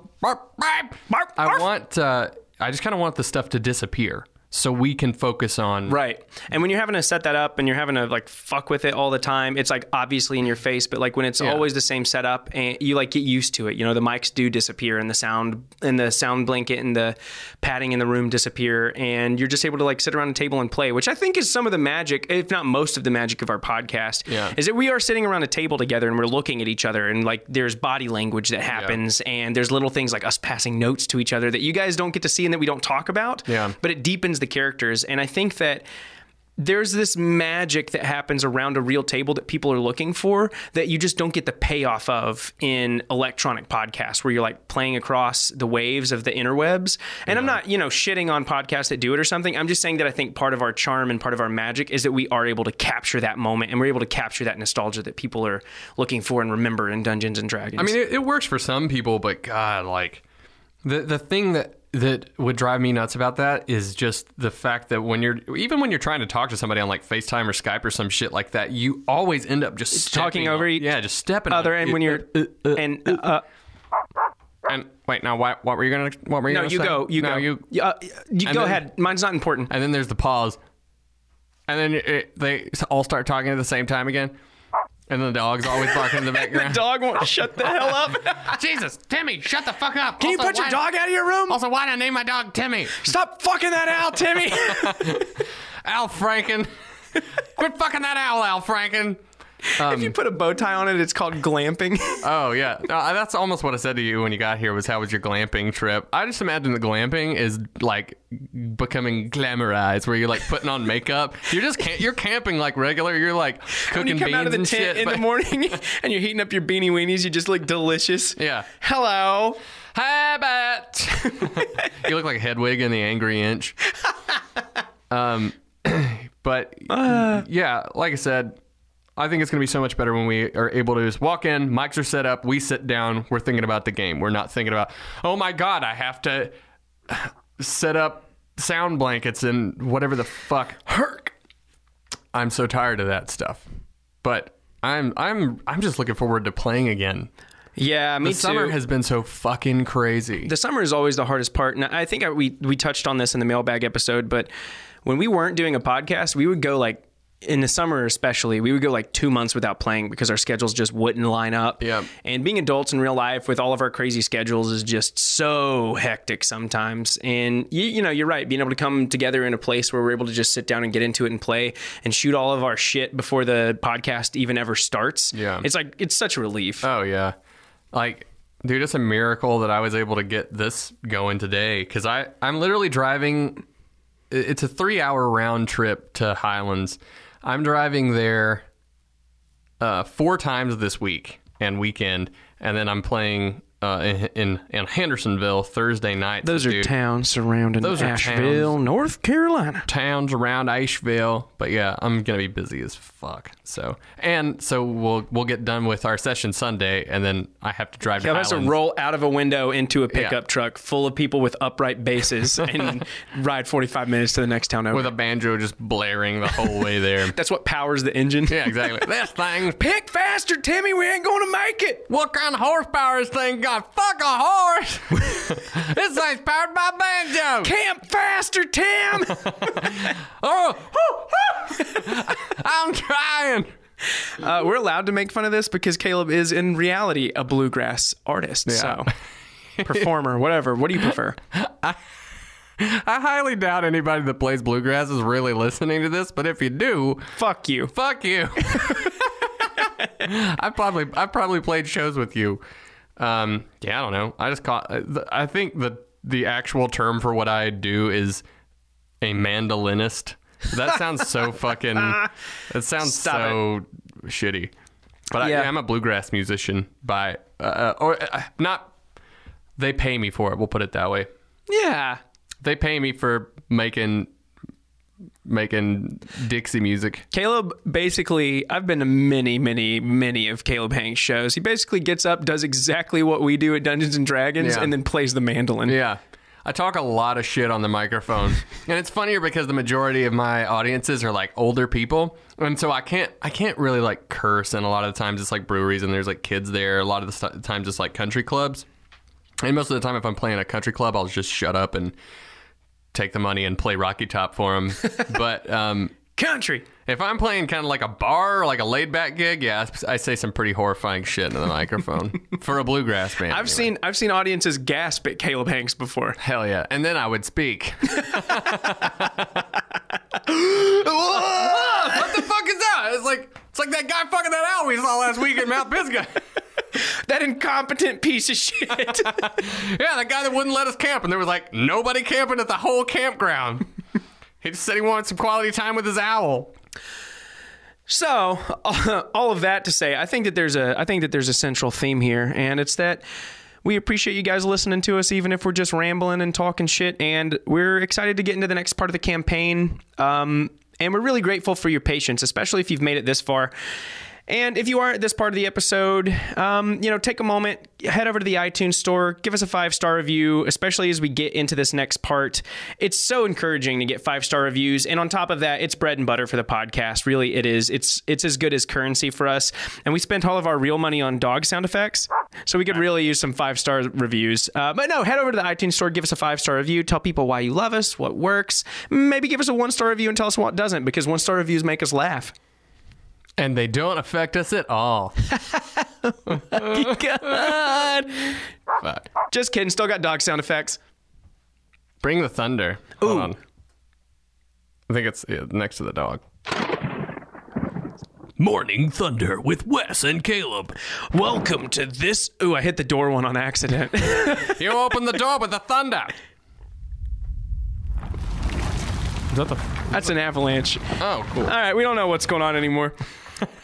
I want, uh, I just kind of want the stuff to disappear so we can focus on Right. And when you're having to set that up and you're having to like fuck with it all the time, it's like obviously in your face, but like when it's Yeah. always the same setup and you like get used to it. You know, the mics do disappear and the sound and the sound blanket and the padding in the room disappear and you're just able to like sit around a table and play, which I think is some of the magic, if not most of the magic of our podcast. Yeah. Is that we are sitting around a table together and we're looking at each other and like there's body language that happens and there's little things like us passing notes to each other that you guys don't get to see and that we don't talk about Yeah. but it deepens the characters. And I think that there's this magic that happens around a real table that people are looking for that you just don't get the payoff of in electronic podcasts where you're like playing across the waves of the interwebs. And I'm not, you know, shitting on podcasts that do it or something. I'm just saying that I think part of our charm and part of our magic is that we are able to capture that moment and we're able to capture that nostalgia that people are looking for and remember in Dungeons and Dragons. I mean, it, it works for some people, but God, like the the thing that that would drive me nuts about that is just the fact that when you're even when you're trying to talk to somebody on like FaceTime or Skype or some shit like that, you always end up just talking over each yeah, just stepping other end when you're and uh, and wait now what what were you gonna what were you no, gonna you say? go, you no, go, you you, uh, you go then- ahead. Mine's not important. and then there's the pause, and then it, they all start talking at the same time again, and the dog's always barking in the (laughs) background. the dog won't shut the hell up. (laughs) Jesus, Timmy, shut the fuck up! Can you put your dog out of your room? Also, why did I name my dog Timmy? Stop fucking that owl, Timmy. (laughs) Al Franken. Quit fucking that owl, Al Franken. If you put a bow tie on it, it's called glamping. (laughs) Oh yeah, no, that's almost what I said to you when you got here. Was how was your glamping trip? I just imagine the glamping is like becoming glamorized, where you're like putting on makeup. You're just cam- you're camping like regular. You're like when cooking you come beans out of the and tent shit. in the morning (laughs) and you're heating up your beanie weenies, you just look delicious. Yeah. Hello. Hi, bat. (laughs) you look like Hedwig and the Angry Inch. Um, (clears throat) but yeah, like I said, I think it's going to be so much better when we are able to just walk in, mics are set up, we sit down, we're thinking about the game. We're not thinking about, oh my god, I have to (sighs) set up sound blankets and whatever the fuck. Herc. I'm so tired of that stuff. But I'm I'm I'm just looking forward to playing again. Yeah, me too. The summer too. has been so fucking crazy. the summer is always the hardest part. And I think I, we we touched on this in the mailbag episode, but when we weren't doing a podcast, we would go like in the summer especially, we would go like two months without playing because our schedules just wouldn't line up. Yep. And being adults in real life with all of our crazy schedules is just so hectic sometimes. And you, you know, you're right. Being able to come together in a place where we're able to just sit down and get into it and play and shoot all of our shit before the podcast even ever starts. Yeah. It's like it's such a relief. Oh yeah, like dude, it's a miracle that I was able to get this going today because I I'm literally driving. It's a three hour round trip to Highlands. I'm driving there uh, four times this week and weekend, and then I'm playing uh, in, in in Hendersonville Thursday night. Those are dude. towns surrounding Those Asheville, North Carolina. towns around Asheville. But yeah, I'm gonna be busy as fuck. So and so we'll we'll get done with our session Sunday, and then I have to drive. He'll to have to roll out of a window into a pickup Yeah. truck full of people with upright basses (laughs) and ride 45 minutes to the next town over. with a banjo just blaring the whole way there. (laughs) That's what powers the engine. yeah, exactly. (laughs) this thing. Pick faster, Timmy. We ain't going to make it. What kind of horsepower is thing got? Fuck a horse. (laughs) this thing's powered by banjo. Camp faster, Tim. (laughs) Oh, (laughs) I'm trying. uh, we're allowed to make fun of this because Caleb is in reality a bluegrass artist. So, performer, whatever. What do you prefer? I highly doubt anybody that plays bluegrass is really listening to this, but if you do, Fuck you. fuck you. I probably I probably played shows with you. Um, yeah, I don't know. I just caught. I think the the actual term for what I do is a mandolinist. That sounds so (laughs) fucking. It sounds Stop so shitty. But I, Yeah. yeah, I'm a bluegrass musician by uh, or uh, not. They pay me for it. We'll put it that way. Yeah. They pay me for making making Dixie music. Caleb basically, I've been to many, many, many of Caleb Hanks shows. He basically gets up, does exactly what we do at Dungeons and Dragons, Yeah. and then plays the mandolin. Yeah. I talk a lot of shit on the microphone. (laughs) and it's funnier because the majority of my audiences are like older people. And so I can't I can't really like curse and a lot of the times it's like breweries and there's like kids there. A lot of the st- times it's like country clubs. And most of the time if I'm playing a country club, I'll just shut up and take the money and play Rocky Top for them. (laughs) but um Country. if I'm playing kind of like a bar or like a laid back gig, yeah, I say some pretty horrifying shit into the microphone (laughs) for a bluegrass band. I've anyway. seen I've seen audiences gasp at Caleb Hanks before. Hell yeah. And then I would speak. (laughs) what the fuck is that? It's like it's like that guy fucking that owl we saw last week in Mount Pisgah. (laughs) That incompetent piece of shit. (laughs) yeah, the guy that wouldn't let us camp, and there was like nobody camping at the whole campground. he just said he wanted some quality time with his owl. So, (laughs) all of that to say, I think that there's a I think that there's a central theme here, and it's that we appreciate you guys listening to us, even if we're just rambling and talking shit. And we're excited to get into the next part of the campaign. Um, and we're really grateful for your patience, especially if you've made it this far. And if you are at this part of the episode, um, you know, take a moment, head over to the iTunes store, give us a five star review, especially as we get into this next part. It's so encouraging to get five star reviews, and on top of that, it's bread and butter for the podcast. Really, it is. It's it's as good as currency for us. And we spent all of our real money on dog sound effects, so we could really use some five star reviews. Uh, but no, head over to the iTunes store, give us a five star review, tell people why you love us, what works. Maybe give us a one star review and tell us what doesn't, because one star reviews make us laugh. And they don't affect us at all. (laughs) God. Fuck. Just kidding. Still got dog sound effects. Bring the thunder. Hold on. I think it's yeah, next to the dog. Morning Thunder with Wes and Caleb. Welcome to this. Ooh, I hit the door one on accident. (laughs) You open the door with the thunder. Is that the? That's an avalanche. Oh, cool. All right, we don't know what's going on anymore.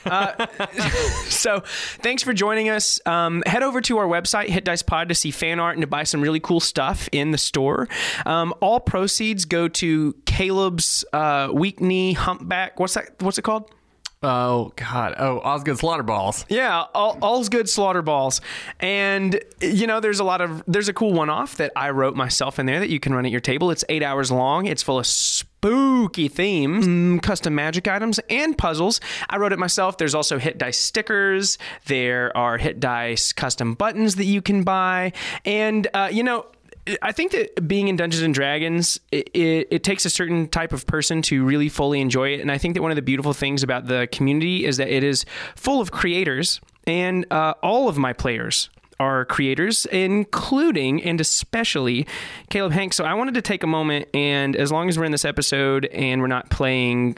Uh, (laughs) so, thanks for joining us. Um, head over to our website, Hit Dice Pod, to see fan art and to buy some really cool stuff in the store. Um, all proceeds go to Caleb's uh, weak knee humpback. What's that? What's it called? Oh God. Oh, Osgood Slaughter Balls. Yeah, all, all's good slaughter balls. And you know, there's a lot of there's a cool one off that I wrote myself in there that you can run at your table. It's eight hours long. It's full of spooky themes, mm, custom magic items, and puzzles. I wrote it myself. There's also hit dice stickers. There are hit dice custom buttons that you can buy, and uh, you know. I think that being in Dungeons and Dragons, it, it, it takes a certain type of person to really fully enjoy it. And I think that one of the beautiful things about the community is that it is full of creators, and uh, all of my players are creators, including and especially Caleb Hanks. So I wanted to take a moment, and as long as we're in this episode and we're not playing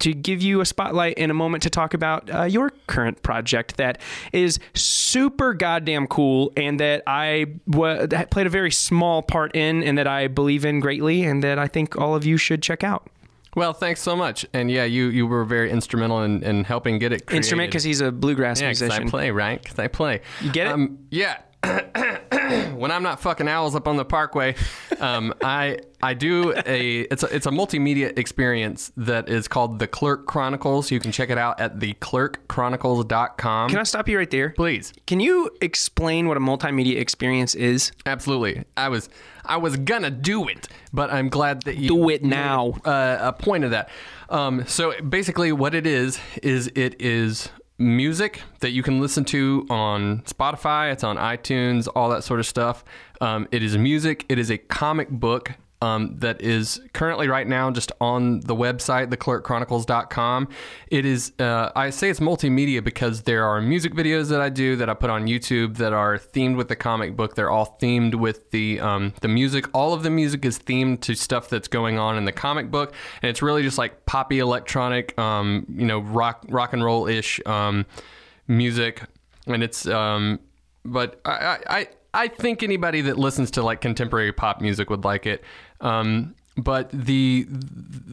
to give you a spotlight and a moment to talk about uh, your current project that is super goddamn cool and that I w- that played a very small part in and that I believe in greatly and that I think all of you should check out. Well, thanks so much. And yeah, you you were very instrumental in, in helping get it created. Instrument because he's a bluegrass yeah, musician. I play right. 'Cause I play. You get it? Um, yeah. (coughs) when I'm not fucking owls up on the parkway, um, I I do a it's a it's a multimedia experience that is called the Clerk Chronicles. You can check it out at theclerkchronicles.com. Can I stop you right there? Please. Can you explain what a multimedia experience is? Absolutely. I was I was gonna do it, but I'm glad that you Do it now. uh, a point of that. Um, so basically, what it is is it is music that you can listen to on Spotify. It's on iTunes, all that sort of stuff. Um, it is music. It is a comic book. Um, that is currently right now just on the website, theclerkchronicles.com. It is, uh, I say it's multimedia because there are music videos that I do that I put on YouTube that are themed with the comic book. They're all themed with the um, the music. All of the music is themed to stuff that's going on in the comic book, and it's really just like poppy electronic, um, you know, rock rock and roll ish um, music, and it's. Um, but I, I I I think anybody that listens to like contemporary pop music would like it. Um, but the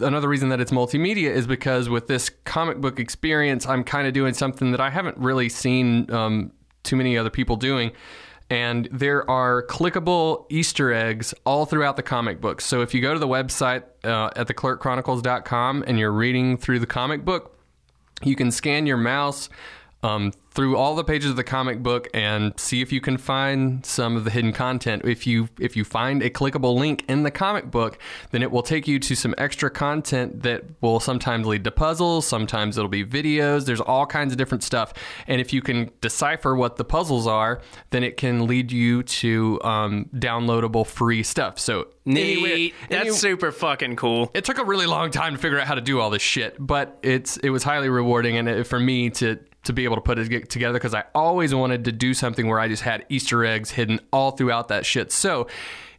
another reason that it's multimedia is because with this comic book experience, I'm kind of doing something that I haven't really seen um, too many other people doing. and there are clickable Easter eggs all throughout the comic book. So if you go to the website uh, at theclerkchronicles.com and you're reading through the comic book, you can scan your mouse um, through all the pages of the comic book and see if you can find some of the hidden content. If you if you find a clickable link in the comic book, then it will take you to some extra content that will sometimes lead to puzzles, sometimes it'll be videos. There's all kinds of different stuff, and if you can decipher what the puzzles are, then it can lead you to um, downloadable free stuff. So Neat. anyway- That's super fucking cool. it took a really long time to figure out how to do all this shit, but it's it was highly rewarding and it, for me to to be able to put it together because I always wanted to do something where I just had Easter eggs hidden all throughout that shit. So,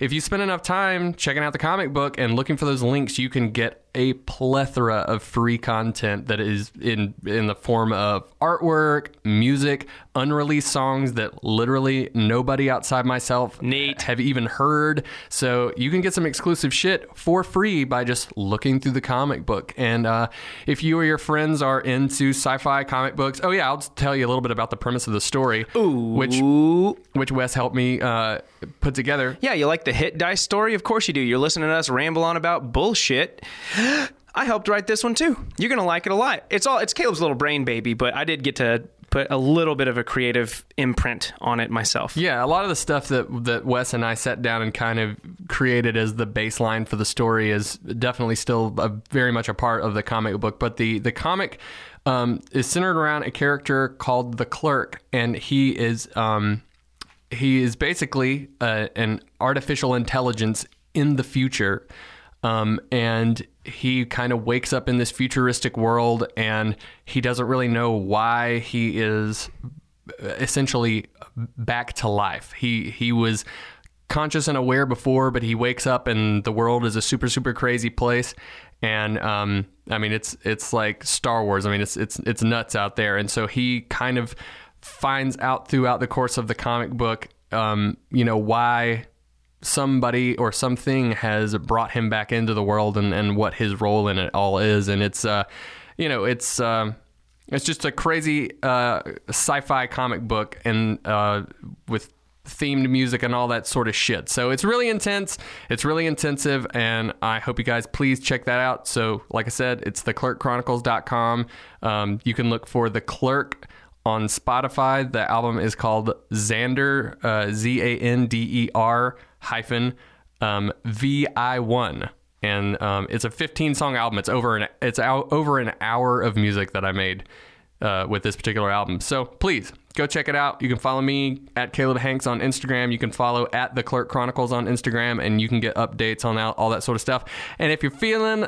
if you spend enough time checking out the comic book and looking for those links, you can get a plethora of free content that is in in the form of artwork, music, unreleased songs that literally nobody outside myself Nate. have even heard. So you can get some exclusive shit for free by just looking through the comic book. And uh, if you or your friends are into sci-fi comic books, oh yeah, I'll tell you a little bit about the premise of the story, which Ooh. which Wes helped me uh, put together. Yeah, you like the hit dice story? Of course you do. You're listening to us ramble on about bullshit. (gasps) I helped write this one too. You're gonna like it a lot. It's all it's Caleb's little brain baby, but I did get to put a little bit of a creative imprint on it myself. Yeah, a lot of the stuff that that Wes and I sat down and kind of created as the baseline for the story is definitely still a, very much a part of the comic book. But the the comic um, is centered around a character called the Clerk, and he is um, he is basically uh, an artificial intelligence in the future. Um, and he kind of wakes up in this futuristic world and he doesn't really know why he is essentially back to life. He he was conscious and aware before, but he wakes up and the world is a super super crazy place. And um, I mean, it's it's like Star Wars. I mean, it's it's it's nuts out there. And so he kind of finds out throughout the course of the comic book, um, you know, why somebody or something has brought him back into the world and, and what his role in it all is. And it's, uh, you know, it's, um, it's just a crazy uh, sci-fi comic book and uh, with themed music and all that sort of shit. So it's really intense. It's really intensive, and I hope you guys please check that out. So, like I said, it's theclerkchronicles.com. Um, you can look for the Clerk on Spotify. The album is called Xander, uh, Z A N D E R hyphen um, V I one. And um, it's a 15 song album. It's over an it's out over an hour of music that I made uh, with this particular album. So please go check it out. You can follow me at Caleb Hanks on Instagram. You can follow at the Clerk Chronicles on Instagram, and you can get updates on all, all that sort of stuff. And if you're feeling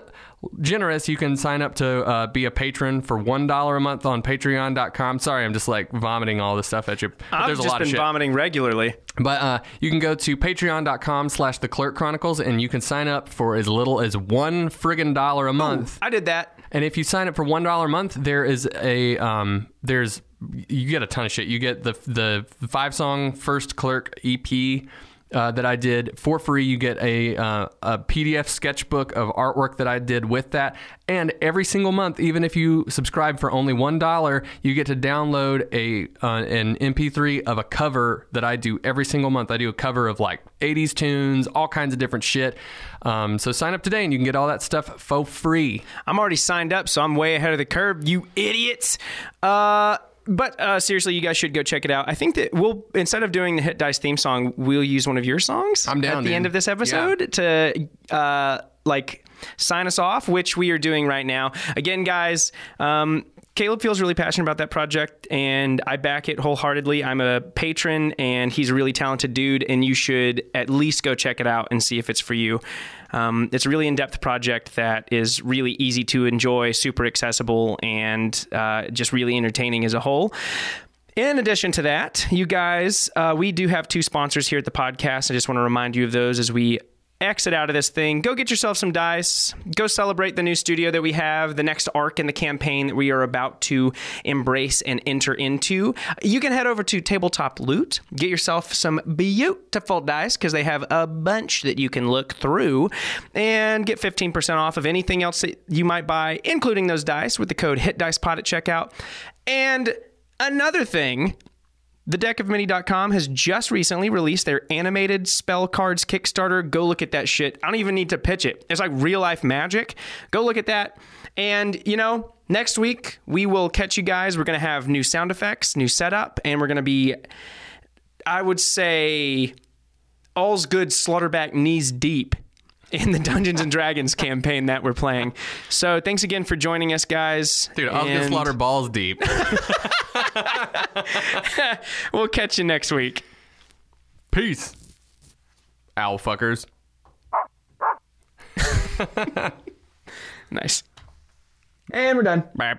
generous, you can sign up to uh, be a patron for one dollar a month on Patreon.com. Sorry, I'm just like vomiting all this stuff at you. I've there's a just lot been of shit. vomiting regularly. But uh, you can go to patreon.com slash the clerk chronicles and you can sign up for as little as one friggin' dollar a month. I did that. And if you sign up for one dollar a month, there is a um, there's you get a ton of shit. You get the the five song first clerk EP. Uh, that I did for free. You get a uh, a PDF sketchbook of artwork that I did with that, and every single month, even if you subscribe for only one dollar, you get to download a uh, an MP3 of a cover that I do every single month. I do a cover of like 80s tunes, all kinds of different shit. Um, so sign up today, and you can get all that stuff for free. I'm already signed up, so I'm way ahead of the curve. You idiots. But uh, seriously, you guys should go check it out. I think that we'll instead of doing the Hit Dice theme song, we'll use one of your songs. I'm down, at the dude. end of this episode to uh, like sign us off, which we are doing right now. Again, guys. Um, Caleb feels really passionate about that project, and I back it wholeheartedly. I'm a patron, and he's a really talented dude, and you should at least go check it out and see if it's for you. Um, it's a really in depth project that is really easy to enjoy, super accessible, and uh, just really entertaining as a whole. In addition to that, you guys, uh, we do have two sponsors here at the podcast. I just want to remind you of those as we exit out of this thing. Go get yourself some dice. Go celebrate the new studio that we have, the next arc in the campaign that we are about to embrace and enter into. You can head over to Tabletop Loot, get yourself some beautiful dice because they have a bunch that you can look through and get 15% off of anything else that you might buy, including those dice with the code HITDICEPOD at checkout. And another thing TheDeckOfMany.com has just recently released their animated spell cards Kickstarter. Go look at that shit. I don't even need to pitch it. It's like real life magic. Go look at that. And, you know, next week we will catch you guys. We're going to have new sound effects, new setup, and we're going to be, I would say, all's good slaughterback knees deep in the Dungeons and Dragons campaign that we're playing. So thanks again for joining us, guys. Dude, I'll get And slaughter balls deep. (laughs) We'll catch you next week. Peace. Owl fuckers. (laughs) Nice. And we're done. Bye.